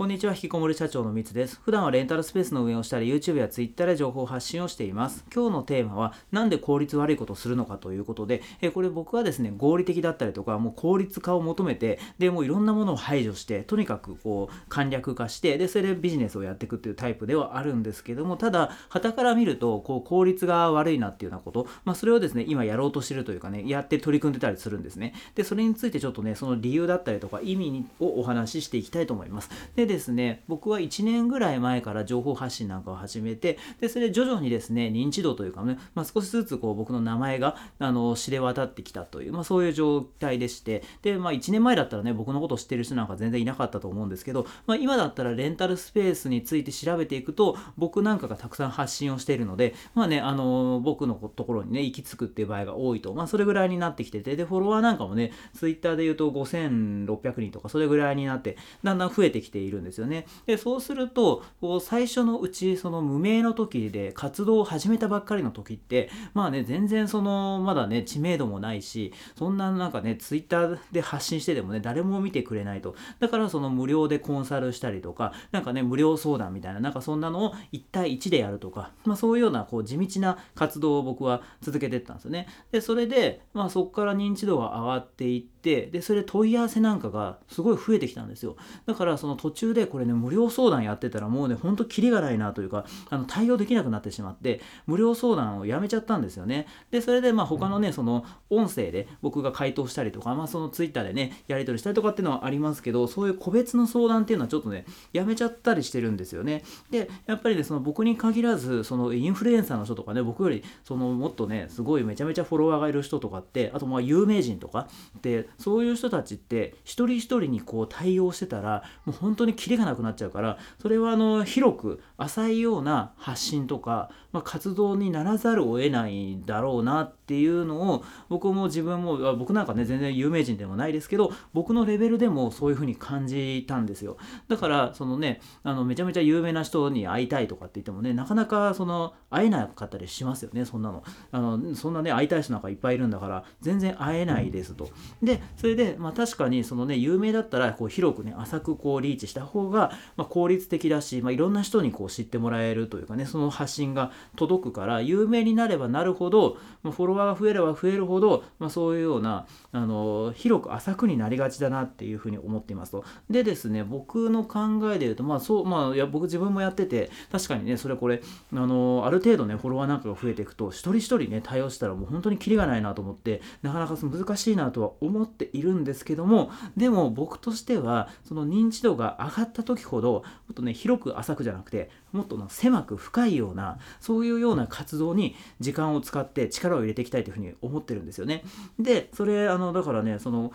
こんにちは、引きこもり社長のみつです。普段はレンタルスペースの運営をしたり、YouTube や Twitter で情報発信をしています。今日のテーマは、なんで効率悪いことをするのかということで、えこれ僕はですね、合理的だったりとか、もう効率化を求めて、で、もういろんなものを排除して、とにかくこう、簡略化して、で、それでビジネスをやっていくっていうタイプではあるんですけども、ただ、旗から見ると、こう、効率が悪いなっていうようなこと、まあ、それをですね、今やろうとしてるというかね、やって取り組んでたりするんですね。で、それについてちょっとね、その理由だったりとか、意味をお話ししていきたいと思います。でですね、僕は1年ぐらい前から情報発信なんかを始めて、で、それで徐々にですね、認知度というかね、まあ、少しずつこう僕の名前が、あの、知れ渡ってきたという、まあ、そういう状態でして、で、まあ、1年前だったらね、僕のことを知ってる人なんか全然いなかったと思うんですけど、まあ、今だったらレンタルスペースについて調べていくと、僕なんかがたくさん発信をしているので、まあね、あの、僕のところにね、行き着くっていう場合が多いと、まあ、それぐらいになってきてて、で、フォロワーなんかもね、ツイッターで言うと5600人とか、それぐらいになって、だんだん増えてきているんですよね。で、そうすると、こう最初のうちその無名の時で活動を始めたばっかりの時ってまあね全然そのまだね知名度もないしそんななんかねツイッターで発信してでもね誰も見てくれないとだからその無料でコンサルしたりとかなんかね無料相談みたいななんかそんなのを1対1でやるとかまあそういうようなこう地道な活動を僕は続けてったんですよねでそれでまあそこから認知度が上がっていってでそれ問い合わせなんかがすごい増えてきたんですよ。だからその途中でこれね無料相談やってたらもうねほんとキリがないなというかあの対応できなくなってしまって無料相談をやめちゃったんですよね。でそれでまあ他のねその音声で僕が回答したりとかまあそのツイッターでねやり取りしたりとかっていうのはありますけどそういう個別の相談っていうのはちょっとねやめちゃったりしてるんですよね。でやっぱりねその僕に限らずそのインフルエンサーの人とかね僕よりそのもっとねすごいめちゃめちゃフォロワーがいる人とかってあとまあ有名人とかってそういう人たちって一人一人にこう対応してたらもう本当にキリがなくなっちゃうからそれはあの広く浅いような発信とか、まあ、活動にならざるを得ないだろうなっていうのを僕も自分も僕なんかね全然有名人でもないですけど僕のレベルでもそういうふうに感じたんですよ。だからそのねあのめちゃめちゃ有名な人に会いたいとかって言ってもねなかなかその会えなかったりしますよねそんなの。あのそんなね会いたい人なんかいっぱいいるんだから全然会えないですと。でそれでまあ確かにそのね有名だったらこう広くね浅くこうリーチした方がま効率的だし、まあ、いろんな人にこう知ってもらえるというかねその発信が届くから有名になればなるほど、まあ、フォロワーが増えれば増えるほど、まあ、そういうようなあの広く浅くになりがちだなっていうふうに思っていますと。でですね僕の考えで言うとまあそうまあいや僕自分もやってて確かにねそれこれあのある程度ねフォロワーなんかが増えていくと一人一人ね対応したらもう本当にキリがないなと思ってなかなか難しいなとは思っているんですけどもでも僕としてはその認知度が上がった時ほどもっとね広く浅くじゃなくてもっと狭く深いようなそういうような活動に時間を使って力を入れていきたいというふうに思ってるんですよね。でそれあのだからねその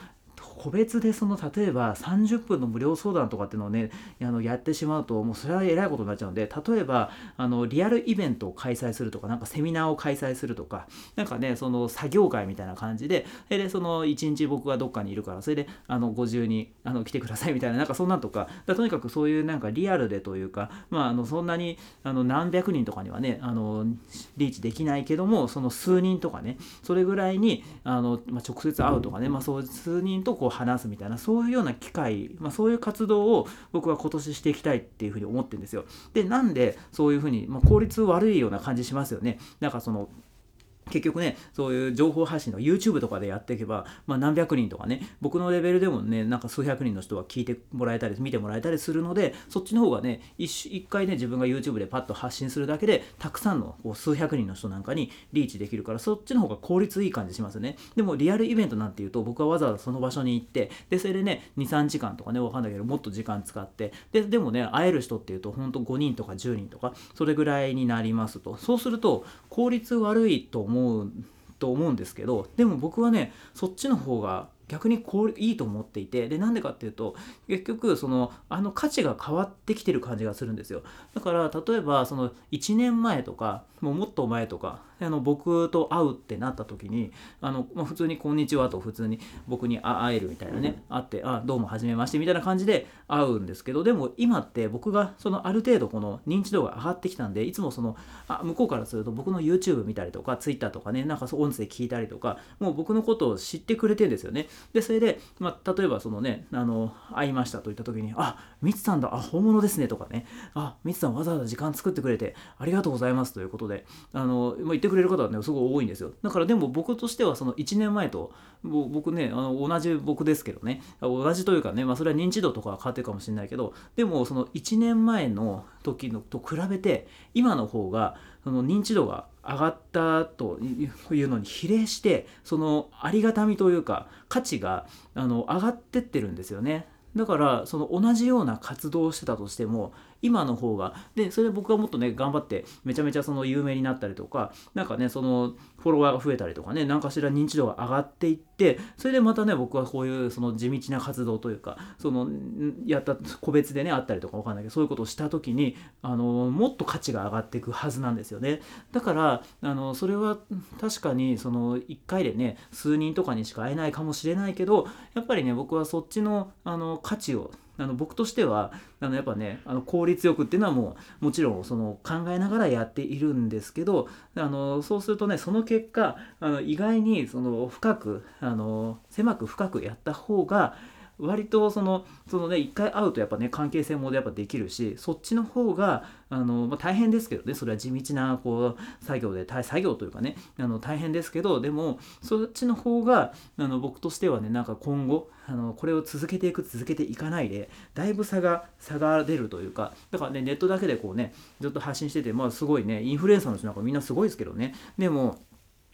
個別でその例えば30分の無料相談とかっていうのをねあのやってしまうともうそれはえらいことになっちゃうので例えばあのリアルイベントを開催するとかなんかセミナーを開催するとかなんかねその作業会みたいな感じででその1日僕がどっかにいるからそれであのご自にあの来てくださいみたいななんかそんなんとかとにかくそういうなんかリアルでというかまああのそんなにあの何百人とかにはねあのリーチできないけどもその数人とかねそれぐらいにあの、まあ、直接会うとかね、まあ、そう数人とこう話すみたいなそういうような機会、まあ、そういう活動を僕は今年していきたいっていうふうに思ってるんですよ。でなんでそういうふうに、まあ、効率悪いような感じしますよね。なんかその結局ね、そういう情報発信の YouTube とかでやっていけば、まあ、何百人とかね、僕のレベルでもね、なんか数百人の人は聞いてもらえたり、見てもらえたりするので、そっちの方がね、一一回ね、自分が YouTube でパッと発信するだけで、たくさんのこう数百人の人なんかにリーチできるから、そっちの方が効率いい感じしますね。でも、リアルイベントなんていうと、僕はわざわざその場所に行って、で、それでね、2、3時間とかね、わかんないけど、もっと時間使って、で、でもね、会える人っていうと、ほんと5人とか10人とか、それぐらいになりますと。そうすると、効率悪いと思うと思うんですけどでも僕はねそっちの方が逆にこういいと思っていてでなんでかっていうと結局そのあの価値が変わってきてる感じがするんですよ。だから例えばその1年前とかもうもっと前とかあの僕と会うってなった時にあの、まあ、普通に「こんにちは」と普通に僕に会えるみたいなね会って「あどうもはじめまして」みたいな感じで会うんですけどでも今って僕がそのある程度この認知度が上がってきたんでいつもそのあ向こうからすると僕の YouTube 見たりとか Twitter とかねなんか音声聞いたりとかもう僕のことを知ってくれてるんですよね。でそれで、まあ、例えばそのねあの会いましたと言った時に「あミツさんだあ本物ですね」とかね「あミツさんわざわざ時間作ってくれてありがとうございます」ということであの、まあ、言ってくれる方はねすごい多いんですよだからでも僕としてはその1年前と僕ねあの同じ僕ですけどね同じというかね、まあ、それは認知度とかは変わってるかもしれないけどでもその1年前の時のと比べて今の方がその認知度が上がったというのに比例してそのありがたみというか価値があの上がってってるんですよね。だからその同じような活動をしてたとしても今の方が。でそれで僕がもっとね頑張ってめちゃめちゃその有名になったりとか何かねそのフォロワーが増えたりとかね何かしら認知度が上がっていってそれでまたね僕はこういうその地道な活動というかそのやった個別でねあったりとかわかんないけどそういうことをした時にあのもっと価値が上がっていくはずなんですよね。だからあのそれは確かにその1回でね数人とかにしか会えないかもしれないけどやっぱりね僕はそっちのあの価値をあの僕としてはあのやっぱねあの効率よくっていうのはもうもちろんその考えながらやっているんですけどあのそうするとねその結果あの意外にその深くあの狭く深くやった方が割とそのそのね一回会うとやっぱね関係性もやっぱできるしそっちの方があの、まあ、大変ですけどねそれは地道なこう作業で作業というかねあの大変ですけどでもそっちの方があの僕としてはねなんか今後あのこれを続けていく続けていかないでだいぶ差が差が出るというかだからねネットだけでこうねずっと発信しててまあすごいねインフルエンサーの人なんかみんなすごいですけどね。でも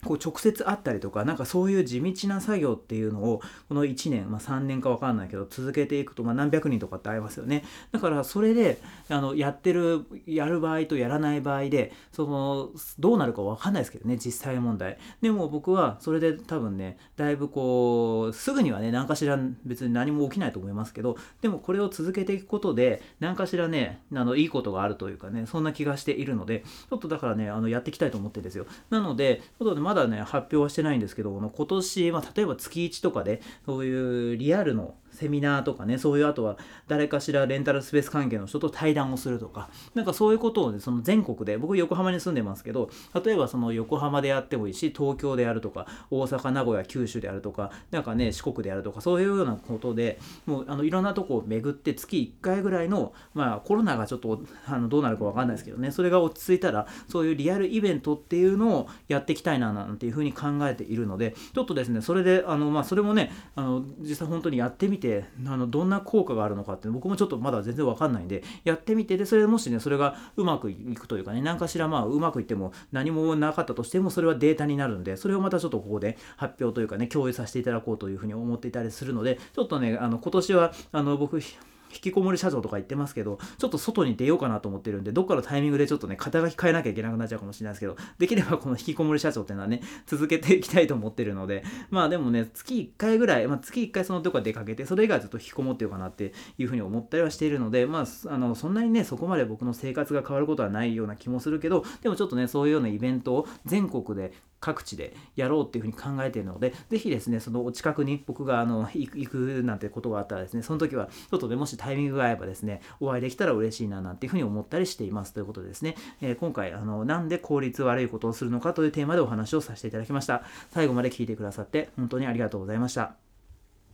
こう直接会ったりとか、なんかそういう地道な作業っていうのを、この1年、まあ、3年か分かんないけど、続けていくと、まあ、何百人とかって会えますよね。だからそれで、あの、やってる、やる場合とやらない場合で、その、どうなるか分かんないですけどね、実際問題。でも僕はそれで多分ね、だいぶこう、すぐにはね、何かしら別に何も起きないと思いますけど、でもこれを続けていくことで、何かしらね、あの、いいことがあるというかね、そんな気がしているので、ちょっとだからね、あの、やっていきたいと思ってるんですよ。なので、ちょっとね、まだね、発表はしてないんですけど、今年、まあ、例えば月1とかで、そういうリアルのセミナーとかね、そういうあとは誰かしらレンタルスペース関係の人と対談をするとか、なんかそういうことをね、その全国で、僕横浜に住んでますけど、例えばその横浜でやってもいいし、東京でやるとか、大阪、名古屋、九州であるとか、なんかね、四国でやるとか、そういうようなことで、もうあのいろんなとこを巡って月1回ぐらいの、まあコロナがちょっとあのどうなるかわかんないですけどね、それが落ち着いたら、そういうリアルイベントっていうのをやっていきたいななんていうふうに考えているので、ちょっとですね、それで、あのまあそれもね、あの実際本当にやってみて、あのどんな効果があるのかって僕もちょっとまだ全然わかんないんでやってみてでそれもしねそれがうまくいくというかね何かしらまあうまくいっても何もなかったとしてもそれはデータになるんでそれをまたちょっとここで発表というかね共有させていただこうというふうに思っていたりするのでちょっとねあの今年はあの僕引きこもり社長とか言ってますけど、ちょっと外に出ようかなと思ってるんで、どっかのタイミングでちょっとね、肩書き変えなきゃいけなくなっちゃうかもしれないですけど、できればこの引きこもり社長っていうのはね、続けていきたいと思ってるので、まあでもね、月1回ぐらい、まあ月1回そのどこか出かけて、それ以外はずっと引きこもってようかなっていうふうに思ったりはしているので、まあ、あの、そんなにね、そこまで僕の生活が変わることはないような気もするけど、でもちょっとね、そういうようなイベントを全国で各地でやろうっていうふうに考えているので、ぜひですね、そのお近くに僕があの行くなんてことがあったらですね、その時はちょっとでもしタイミングが合えばですね、お会いできたら嬉しいななんていうふうに思ったりしていますということでですね、えー、今回あの、なんで効率悪いことをするのかというテーマでお話をさせていただきました。最後まで聞いてくださって本当にありがとうございました。